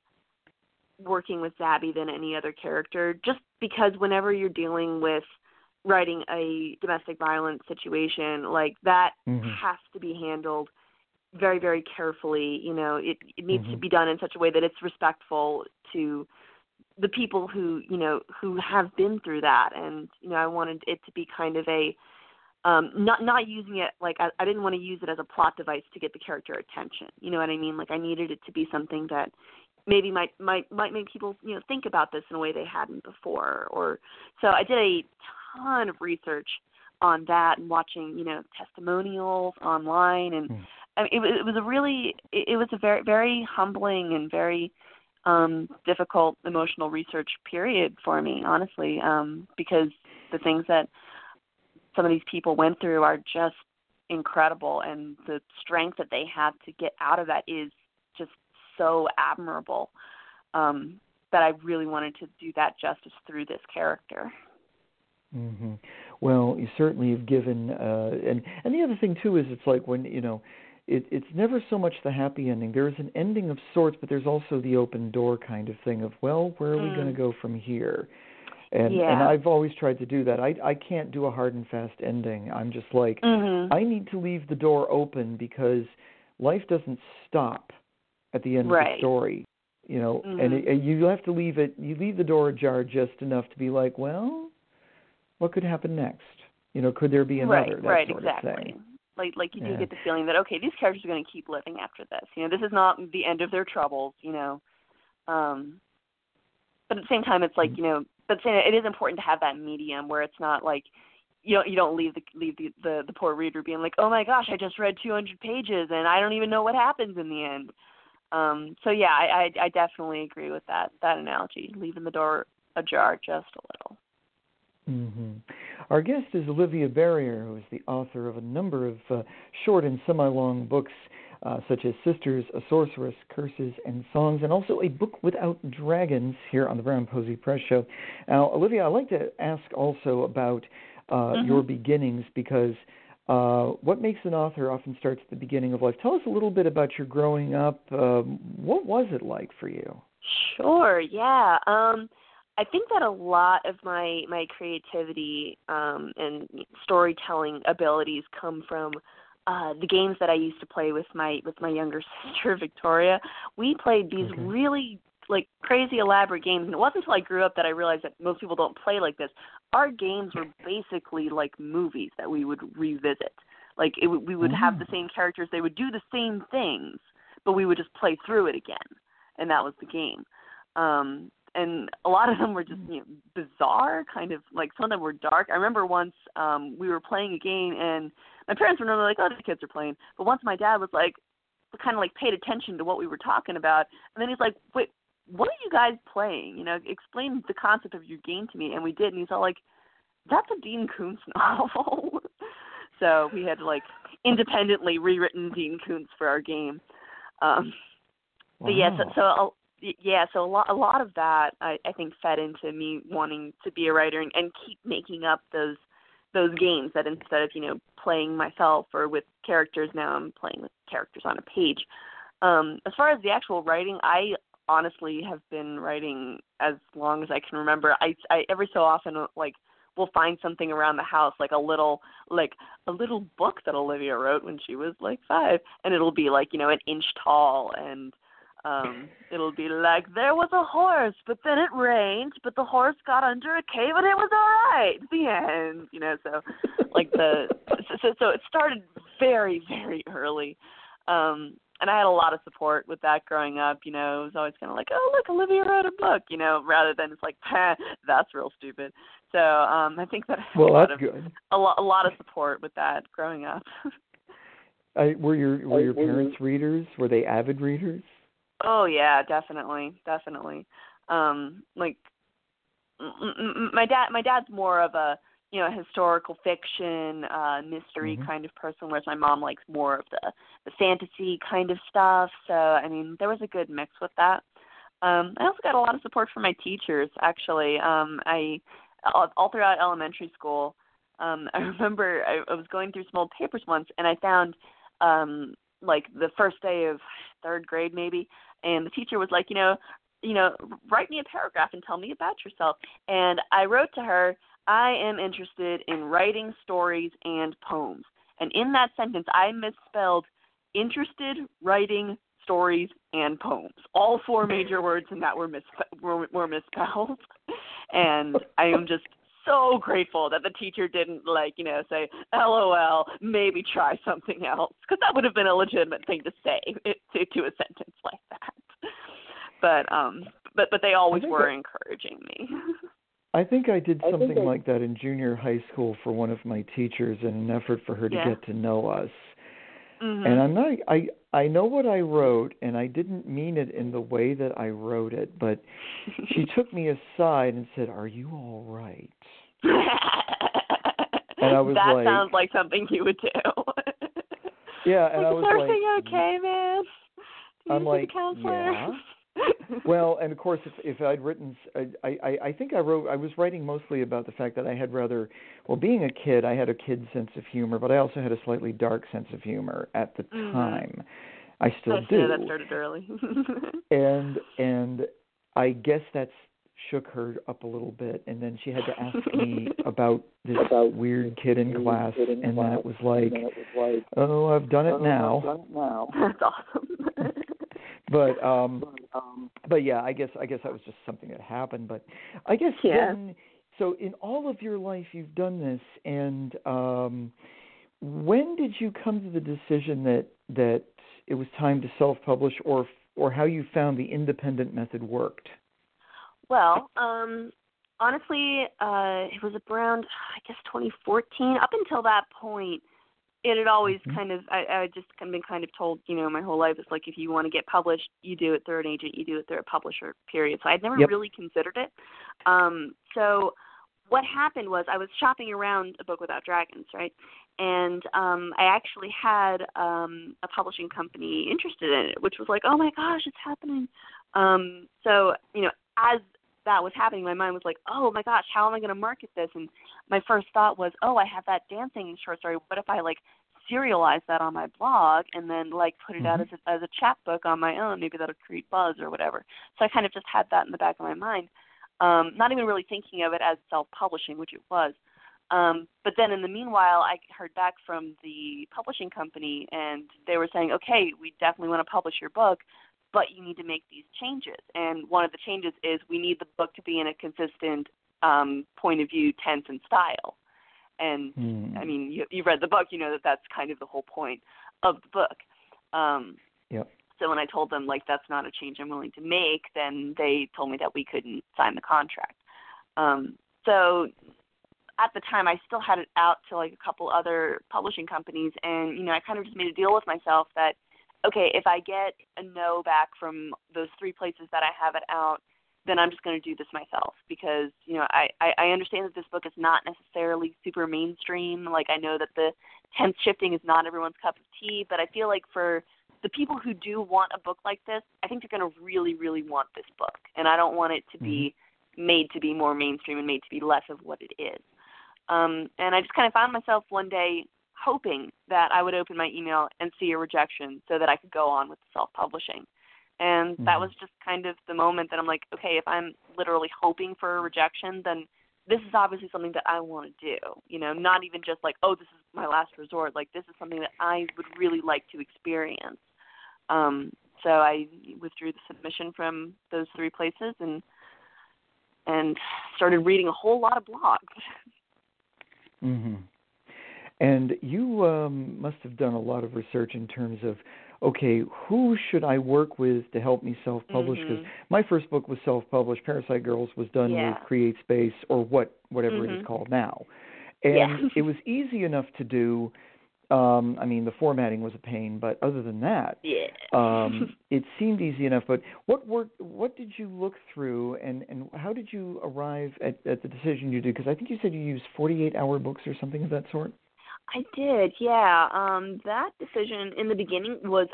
C: working with Zabby than any other character, just because whenever you're dealing with writing a domestic violence situation, like that
B: mm-hmm.
C: has to be handled very, very carefully. You know, it it needs
B: mm-hmm.
C: to be done in such a way that it's respectful to the people who you know who have been through that, and you know, I wanted it to be kind of a um not not using it like I, I didn't want to use it as a plot device to get the character attention you know what i mean like i needed it to be something that maybe might might might make people you know think about this in a way they hadn't before or so i did a ton of research on that and watching you know testimonials online and
B: mm.
C: I mean, it, it was a really it, it was a very very humbling and very um difficult emotional research period for me honestly um because the things that some of these people went through are just incredible and the strength that they have to get out of that is just so admirable um, that I really wanted to do that justice through this character.
B: Mm-hmm. Well, you certainly have given, uh, and and the other thing too is it's like when you know, it, it's never so much the happy ending. There's an ending of sorts, but there's also the open door kind of thing of well, where are
C: mm.
B: we going to go from here? And
C: yeah.
B: and I've always tried to do that. I I can't do a hard and fast ending. I'm just like
C: mm-hmm.
B: I need to leave the door open because life doesn't stop at the end
C: right.
B: of the story you know
C: mm-hmm.
B: and, it, and you have to leave it you leave the door ajar just enough to be like well what could happen next you know could there be another
C: right
B: that
C: right
B: sort
C: exactly
B: of thing.
C: like like you do
B: yeah.
C: get the feeling that okay these characters are going to keep living after this you know this is not the end of their troubles you know um but at the same time it's like
B: mm-hmm.
C: you know but saying it is important to have that medium where it's not like you don't you don't leave the leave the, the the poor reader being like oh my gosh i just read 200 pages and i don't even know what happens in the end um, so yeah, I, I, I definitely agree with that that analogy, leaving the door ajar just a little.
B: Mm-hmm. Our guest is Olivia Berrier, who is the author of a number of uh, short and semi-long books, uh, such as Sisters, A Sorceress, Curses, and Songs, and also a book without dragons here on the Brown Posey Press Show. Now, Olivia, I'd like to ask also about uh,
C: mm-hmm.
B: your beginnings because uh, what makes an author often starts at the beginning of life. Tell us a little bit about your growing up. Um, what was it like for you?
C: Sure. Yeah. Um, I think that a lot of my my creativity um, and storytelling abilities come from uh, the games that I used to play with my with my younger [LAUGHS] sister Victoria. We played these
B: okay.
C: really like crazy elaborate games. And it wasn't until I grew up that I realized that most people don't play like this. Our games were basically like movies that we would revisit. Like it, we would have the
B: Mm.
C: same characters. They would do the same things, but we would just play through it again, and that was the game. Um, and a lot of them were just you know, bizarre, kind of like some of them were dark. I remember once um, we were playing a game, and my parents were normally like, "Oh, the kids are playing," but once my dad was like, kind of like paid attention to what we were talking about, and then he's like, "Wait, what are you guys playing? You know, explain the concept of your game to me." And we did, and he's all like, "That's a Dean Koontz [LAUGHS] novel." so we had like independently rewritten Dean Koontz for our game. Um, but yeah, so, so y- yeah, so a lot a lot of that I, I think fed into me wanting to be a writer and, and keep making up those those games that instead of you know playing myself or with characters now I'm playing with characters on a page. Um, as far as the actual writing, I honestly have been writing as long as I can remember. I, I every so often like will find something around the house like a little like a little book that Olivia wrote when she was like 5 and it'll be like, you know, an inch tall and um [LAUGHS] it'll be like there was a horse but then it rained but the horse got under a cave and it was all right the end you know so like the [LAUGHS] so so, so it started very very early um and I had a lot of support with that growing up. You know, it was always kind of like, oh look, Olivia wrote a book. You know, rather than it's like, that's real stupid. So um, I think that I [LAUGHS] had a
B: well,
C: lot
B: that's
C: of
B: good.
C: a lot a lot of support with that growing up. [LAUGHS]
B: I, were your were your parents readers? Were they avid readers?
C: oh yeah, definitely, definitely. Um, like m- m- m- my dad, my dad's more of a you know historical fiction, uh, mystery
B: Mhm.
C: kind of person, whereas my mom likes more of the the fantasy kind of stuff. So I mean, there was a good mix with that. Um, I also got a lot of support from my teachers. Actually, um, I all, all throughout elementary school. Um, [LAUGHS] I remember I, I was going through some old papers once, and I found um, like the first day of third grade maybe, and the teacher was like, you know, you know, write me a paragraph and tell me about yourself. And I wrote to her, I am interested in writing stories and poems. And in that sentence, I misspelled interested writing stories and poems. All four [LAUGHS] major words in that were, mispe- were, were misspelled. [LAUGHS] And I am just so grateful that the teacher didn't like, you know, say, "LOL, maybe try something else," because that would have been a legitimate thing to say [LAUGHS] it, to to a sentence like that. But um, but but they always were
B: that-
C: encouraging me.
B: I think I did something
D: I-
B: like that in junior high school for one of my teachers in an effort for her to
C: Yeah.
B: get to know us.
C: hmm
B: And I'm not I I know what I wrote and I didn't mean it in the way that I wrote it, but she [LAUGHS] took me aside and said, "Are you all right?" And I was
C: that
B: like-
C: sounds like something you would do.
B: Yeah, and
C: like,
B: I was
C: everything
B: like,
C: okay, man? Do you
B: I'm like,
C: counselor?
B: yeah. Well, and of course, if if I'd written, I, I, I think I wrote. I was writing mostly about the fact that I had rather, well, being a kid, I had a kid sense of humor, but I also had a slightly dark sense of humor at the
C: Mhm.
B: time. I still
C: I see
B: do.
C: that started early. [LAUGHS]
B: and and I guess that's shook her up a little bit, and then she had to ask me [LAUGHS] about this
D: About
B: weird kid in class,
D: kid in
B: and then it was like,
D: it was like,
B: oh, I've done it
D: "Oh,
B: now.
D: I've done it now.
C: That's awesome. [LAUGHS]
B: But um,
D: Um,
B: but yeah, I guess I guess that was just something that happened. But I guess
C: Yeah.
B: then, so in all of your life, you've done this, and um, when did you come to the decision that that it was time to self-publish, or or how you found the independent method worked?
C: Well, um, honestly, uh, it was around I guess 2014. Up until that point, it had always
B: Mhm.
C: kind of I, I had just kind of been kind of told, you know, my whole life it's like if you want to get published, you do it through an agent, you do it through a publisher. Period. So I'd never
B: Yep.
C: really considered it. Um, so what happened was I was shopping around a book without dragons, right? And um I actually had um a publishing company interested in it, which was like, "Oh my gosh, it's happening." Um so, you know, as that was happening, my mind was like, "Oh my gosh, how am I going to market this?" And my first thought was, "Oh, I have that dancing short story. What if I like serialize that on my blog and then like put it out
B: Mhm.
C: as a, as a chapbook on my own? Maybe that'll create buzz or whatever." So I kind of just had that in the back of my mind, um, not even really thinking of it as self-publishing, which it was. Um, but then in the meanwhile, I heard back from the publishing company, and they were saying, "Okay, we definitely want to publish your book, but you need to make these changes. And one of the changes is we need the book to be in a consistent um, point of view, tense, and style. And
B: Mm.
C: I mean, you, you read the book, you know that that's kind of the whole point of the book. Um,
B: Yep.
C: so when I told them like that's not a change I'm willing to make, then they told me that we couldn't sign the contract. Um, so at the time, I still had it out to like a couple other publishing companies, and you know I kind of just made a deal with myself that okay, if I get a no back from those three places that I have it out, then I'm just going to do this myself because you know I, I I understand that this book is not necessarily super mainstream. Like I know that the tense shifting is not everyone's cup of tea, but I feel like for the people who do want a book like this, I think they're going to really really want this book, and I don't want it to be made to be more mainstream and made to be less of what it is. Um, and I just kind of found myself one day hoping that I would open my email and see a rejection so that I could go on with self-publishing. And that
B: Mhm.
C: was just kind of the moment that I'm like, okay, if I'm literally hoping for a rejection, then this is obviously something that I want to do. You know, not even just like, oh, this is my last resort. Like this is something that I would really like to experience. Um, so I withdrew the submission from those three places and and started reading a whole lot of blogs. [LAUGHS]
B: hmm And you um, must have done a lot of research in terms of, okay, who should I work with to help me self-publish? Because
C: Mhm.
B: my first book was self-published. Parasite Girls was done
C: Yeah.
B: with Create Space or what, whatever it is
C: Mhm.
B: called now, and
C: Yeah.
B: it was easy enough to do. Um, I mean, the formatting was a pain, but other than that,
C: Yeah.
B: um, [LAUGHS] it seemed easy enough. But what work? What did you look through, and and how did you arrive at, at the decision you did? Because I think you said you used 48-hour books or something of that sort.
C: I did, yeah. Um, that decision in the beginning was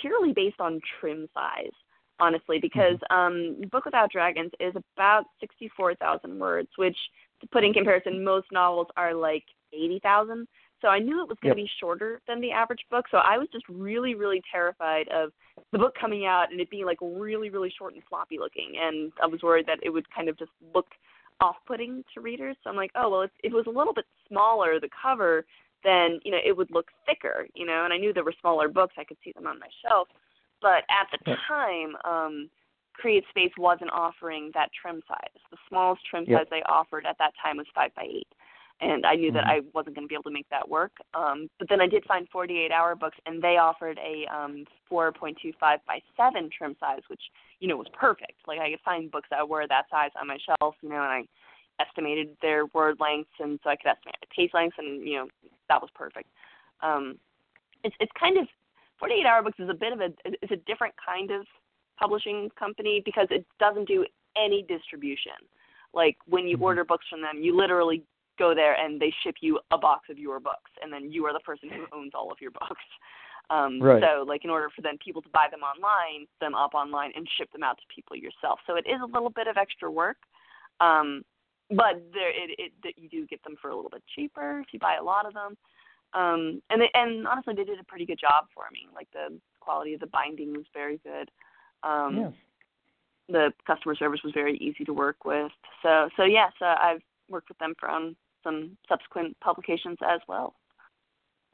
C: purely based on trim size, honestly, because um, Book Without Dragons is about 64,000 words, which, to put in comparison, most novels are like 80,000. So I knew it was going to
B: Yep.
C: be shorter than the average book. So I was just really, really terrified of the book coming out and it being like really, really short and floppy looking. And I was worried that it would kind of just look off-putting to readers. So I'm like, oh well, if it was a little bit smaller, the cover, then you know it would look thicker. You know, and I knew there were smaller books. I could see them on my shelf. But at the
B: Yeah.
C: time, um, Create Space wasn't offering that trim size. The smallest trim
B: Yep.
C: size they offered at that time was five by eight. And I knew that
B: Mhm.
C: I wasn't going to be able to make that work. Um, but then I did find 48 hour books, and they offered a um, 4.25 by 7 trim size, which, you know, was perfect. Like I could find books that were that size on my shelf, you know, and I estimated their word lengths, and so I could estimate the page lengths, and, you know, that was perfect. Um, it's, it's kind of, 48 hour books is a bit of a, it's a different kind of publishing company because it doesn't do any distribution. Like when you
B: Mhm.
C: order books from them, you literally go there and they ship you a box of your books, and then you are the person who owns all of your books. [LAUGHS] Um,
B: Right.
C: So, like, in order for then people to buy them online, them up online and ship them out to people yourself. So it is a little bit of extra work, um, but there it, it that you do get them for a little bit cheaper if you buy a lot of them. Um, and they, and honestly, they did a pretty good job for me. Like the quality of the binding was very good. Um,
B: yes.
C: the customer service was very easy to work with. So so yes, uh, I've worked with them for on some subsequent publications as well.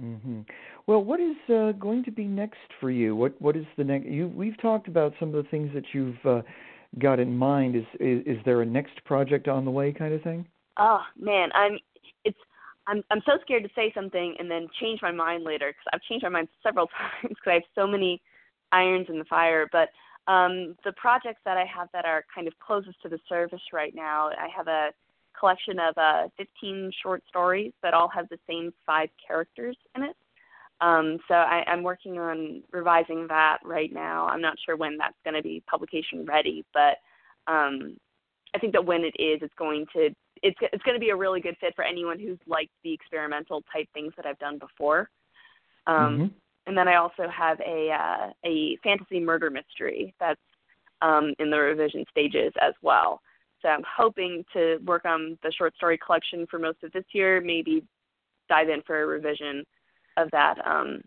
B: hmm Well, what is uh, going to be next for you? What What is the next? You we've talked about some of the things that you've uh, got in mind. Is, is is there a next project on the way, kind of thing?
C: Oh man, I'm it's I'm I'm so scared to say something and then change my mind later because I've changed my mind several [LAUGHS] times because I have so many irons in the fire. But um, the projects that I have that are kind of closest to the surface right now, I have a collection of uh, 15 short stories that all have the same five characters in it. Um, so I, I'm working on revising that right now. I'm not sure when that's going to be publication ready, but um, I think that when it is, it's going to it's it's going to be a really good fit for anyone who's liked the experimental type things that I've done before. Um,
B: Mhm.
C: And then I also have a uh, a fantasy murder mystery that's um, in the revision stages as well. So I'm hoping to work on the short story collection for most of this year. Maybe dive in for a revision of that um,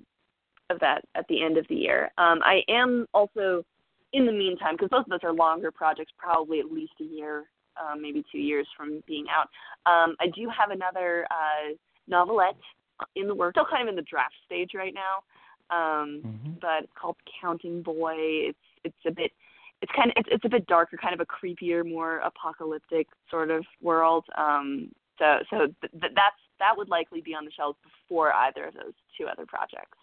C: of that at the end of the year. Um, I am also in the meantime, because both of those are longer projects, probably at least a year, um, maybe two years from being out. Um, I do have another uh, novelette in the works, still kind of in the draft stage right now, um,
B: Mhm.
C: but it's called Counting Boy. It's it's a bit it's kind of it's, it's a bit darker, kind of a creepier, more apocalyptic sort of world. Um, so so th- th- that's that would likely be on the shelves before either of those two other projects.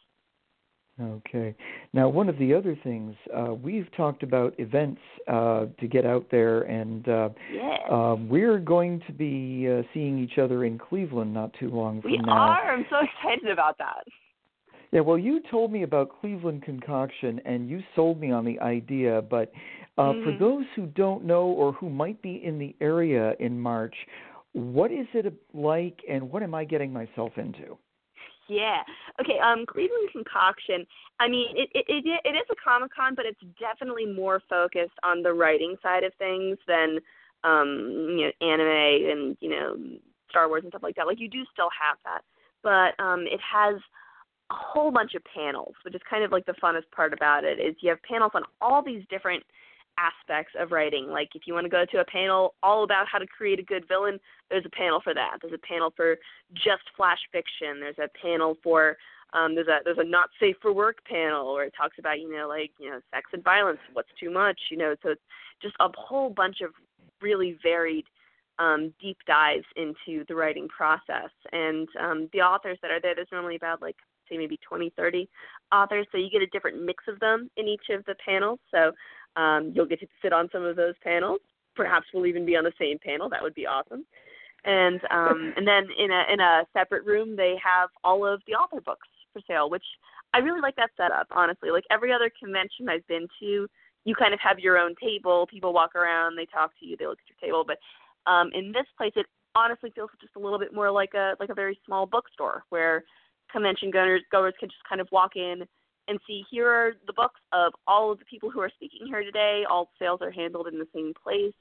B: Okay. Now, one of the other things uh, we've talked about events uh, to get out there, and uh,
C: yeah.
B: uh, we're going to be uh, seeing each other in Cleveland not too long from
C: we
B: now.
C: We are. I'm so excited about that.
B: Yeah, well, you told me about Cleveland Concoction, and you sold me on the idea. But uh,
C: mm-hmm.
B: for those who don't know or who might be in the area in March, what is it like, and what am I getting myself into?
C: Yeah. Okay. Um, Cleveland Concoction. I mean, it it it, it is a Comic Con, but it's definitely more focused on the writing side of things than um, you know, anime and you know, Star Wars and stuff like that. Like you do still have that, but um, it has a whole bunch of panels, which is kind of like the funnest part about it. Is you have panels on all these different aspects of writing. Like if you want to go to a panel all about how to create a good villain, there's a panel for that. There's a panel for just flash fiction. There's a panel for um there's a there's a not safe for work panel where it talks about, you know, like, you know, sex and violence, what's too much, you know, so it's just a whole bunch of really varied um, deep dives into the writing process. And um, the authors that are there, there's normally about like say maybe 20, 30 authors, so you get a different mix of them in each of the panels. So um, you'll get to sit on some of those panels. Perhaps we'll even be on the same panel. That would be awesome. And um, [LAUGHS] and then in a in a separate room they have all of the author books for sale, which I really like that setup. Honestly, like every other convention I've been to, you kind of have your own table. People walk around, they talk to you, they look at your table. But um, in this place, it honestly feels just a little bit more like a like a very small bookstore where convention goers goers can just kind of walk in and see here are the books of all of the people who are speaking here today. All sales are handled in the same place,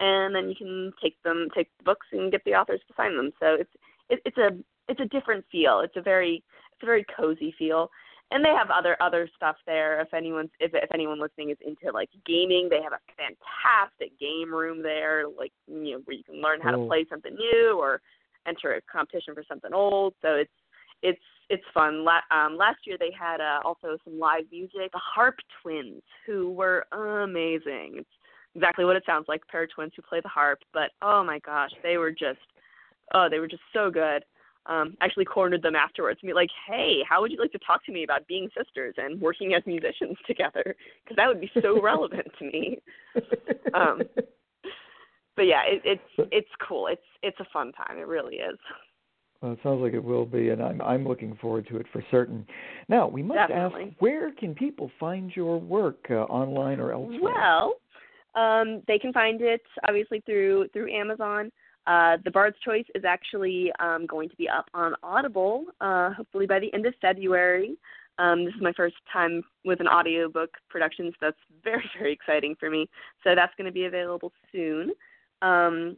C: and then you can take them, take the books, and get the authors to sign them. So it's it, it's a it's a different feel. It's a very it's a very cozy feel. And they have other other stuff there. If anyone's if if anyone listening is into like gaming, they have a fantastic game room there, like you know where you can learn how
B: oh.
C: to play something new or enter a competition for something old. So it's it's it's fun. La- um, last year they had uh, also some live music. The Harp Twins, who were amazing. It's exactly what it sounds like. Pair of twins who play the harp. But oh my gosh, they were just oh they were just so good. Um, actually cornered them afterwards and be like, hey, how would you like to talk to me about being sisters and working as musicians [LAUGHS] together? Because that would be so [LAUGHS] relevant to me. [LAUGHS] Um, but yeah, it, it's it's cool. It's it's a fun time. It really is.
B: Well, it sounds like it will be, and I'm I'm looking forward to it for certain. Now, we must
C: Definitely.
B: ask, where can people find your work, uh, online or elsewhere?
C: Well, um, they can find it obviously through through Amazon. Uh, the Bard's Choice is actually um, going to be up on Audible, uh, hopefully by the end of February. Um, this is my first time with an audiobook production, so that's [LAUGHS] very, very exciting for me. So that's going to be available soon. Um,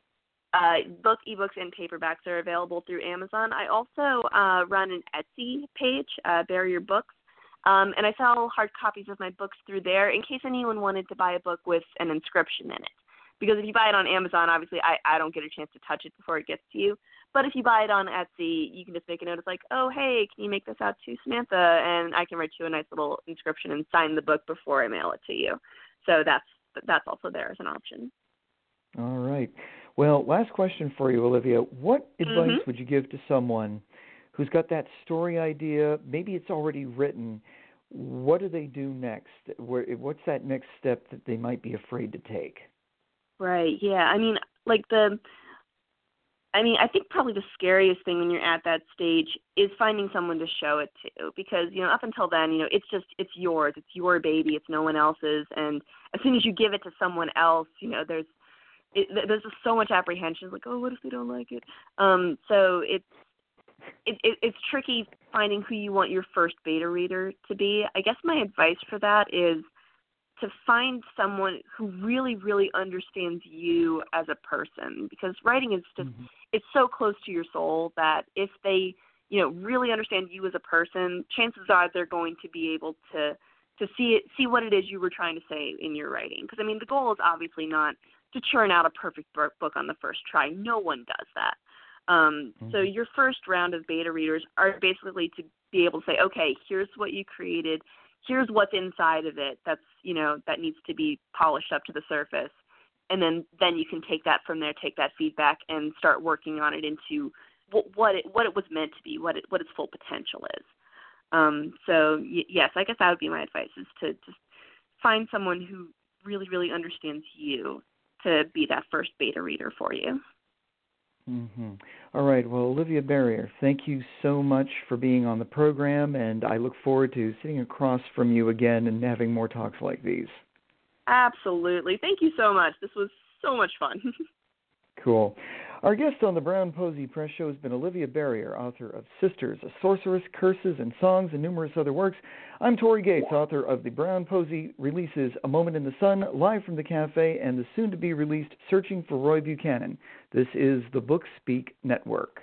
C: uh, both ebooks and paperbacks are available through Amazon. I also uh, run an Etsy page, uh, Berrier Books, um, and I sell hard copies of my books through there in case anyone wanted to buy a book with an inscription in it. Because if you buy it on Amazon, obviously I, I don't get a chance to touch it before it gets to you. But if you buy it on Etsy, you can just make a note. It's like, oh, hey, can you make this out to Samantha? And I can write you a nice little inscription and sign the book before I mail it to you. So that's that's also there as an option.
B: All right. Well, last question for you, Olivia. What advice
C: Mhm.
B: would you give to someone who's got that story idea? Maybe it's already written. What do they do next? Where, what's that next step that they might be afraid to take?
C: Right. Yeah. I mean, like the I mean, I think probably the scariest thing when you're at that stage is finding someone to show it to because, you know, up until then, you know, it's just it's yours. It's your baby. It's no one else's and as soon as you give it to someone else, you know, there's it, there's just so much apprehension like, "Oh, what if they don't like it?" Um so it's it, it it's tricky finding who you want your first beta reader to be. I guess my advice for that is to find someone who really really understands you as a person because writing is just
B: Mm-hmm.
C: it's so close to your soul that if they you know really understand you as a person chances are they're going to be able to to see it see what it is you were trying to say in your writing because i mean the goal is obviously not to churn out a perfect book on the first try. No one does that. Um, so
B: Mhm.
C: your first round of beta readers are basically to be able to say okay here's what you created. Here's what's inside of it that's you know that needs to be polished up to the surface. And then then you can take that from there take that feedback and start working on it into what what it what it was meant to be what it what its full potential is. Um so y- yes i guess that would be my advice is to just find someone who really really understands you to be that first beta reader for you
B: Mm-hmm. All right. Well, Olivia Berrier, thank you so much for being on the program, and I look forward to sitting across from you again and having more talks like these.
C: Absolutely. Thank you so much. This was so much fun. [LAUGHS]
B: cool. Our guest on the Brown Posey Press Show has been Olivia Berrier, author of Sisters, A Sorceress, Curses, and Songs, and numerous other works. I'm Tory Gates, author of the Brown Posey releases A Moment in the Sun, Live from the Cafe, and the soon to be released Searching for Roy Buchanan. This is the Book Speak Network.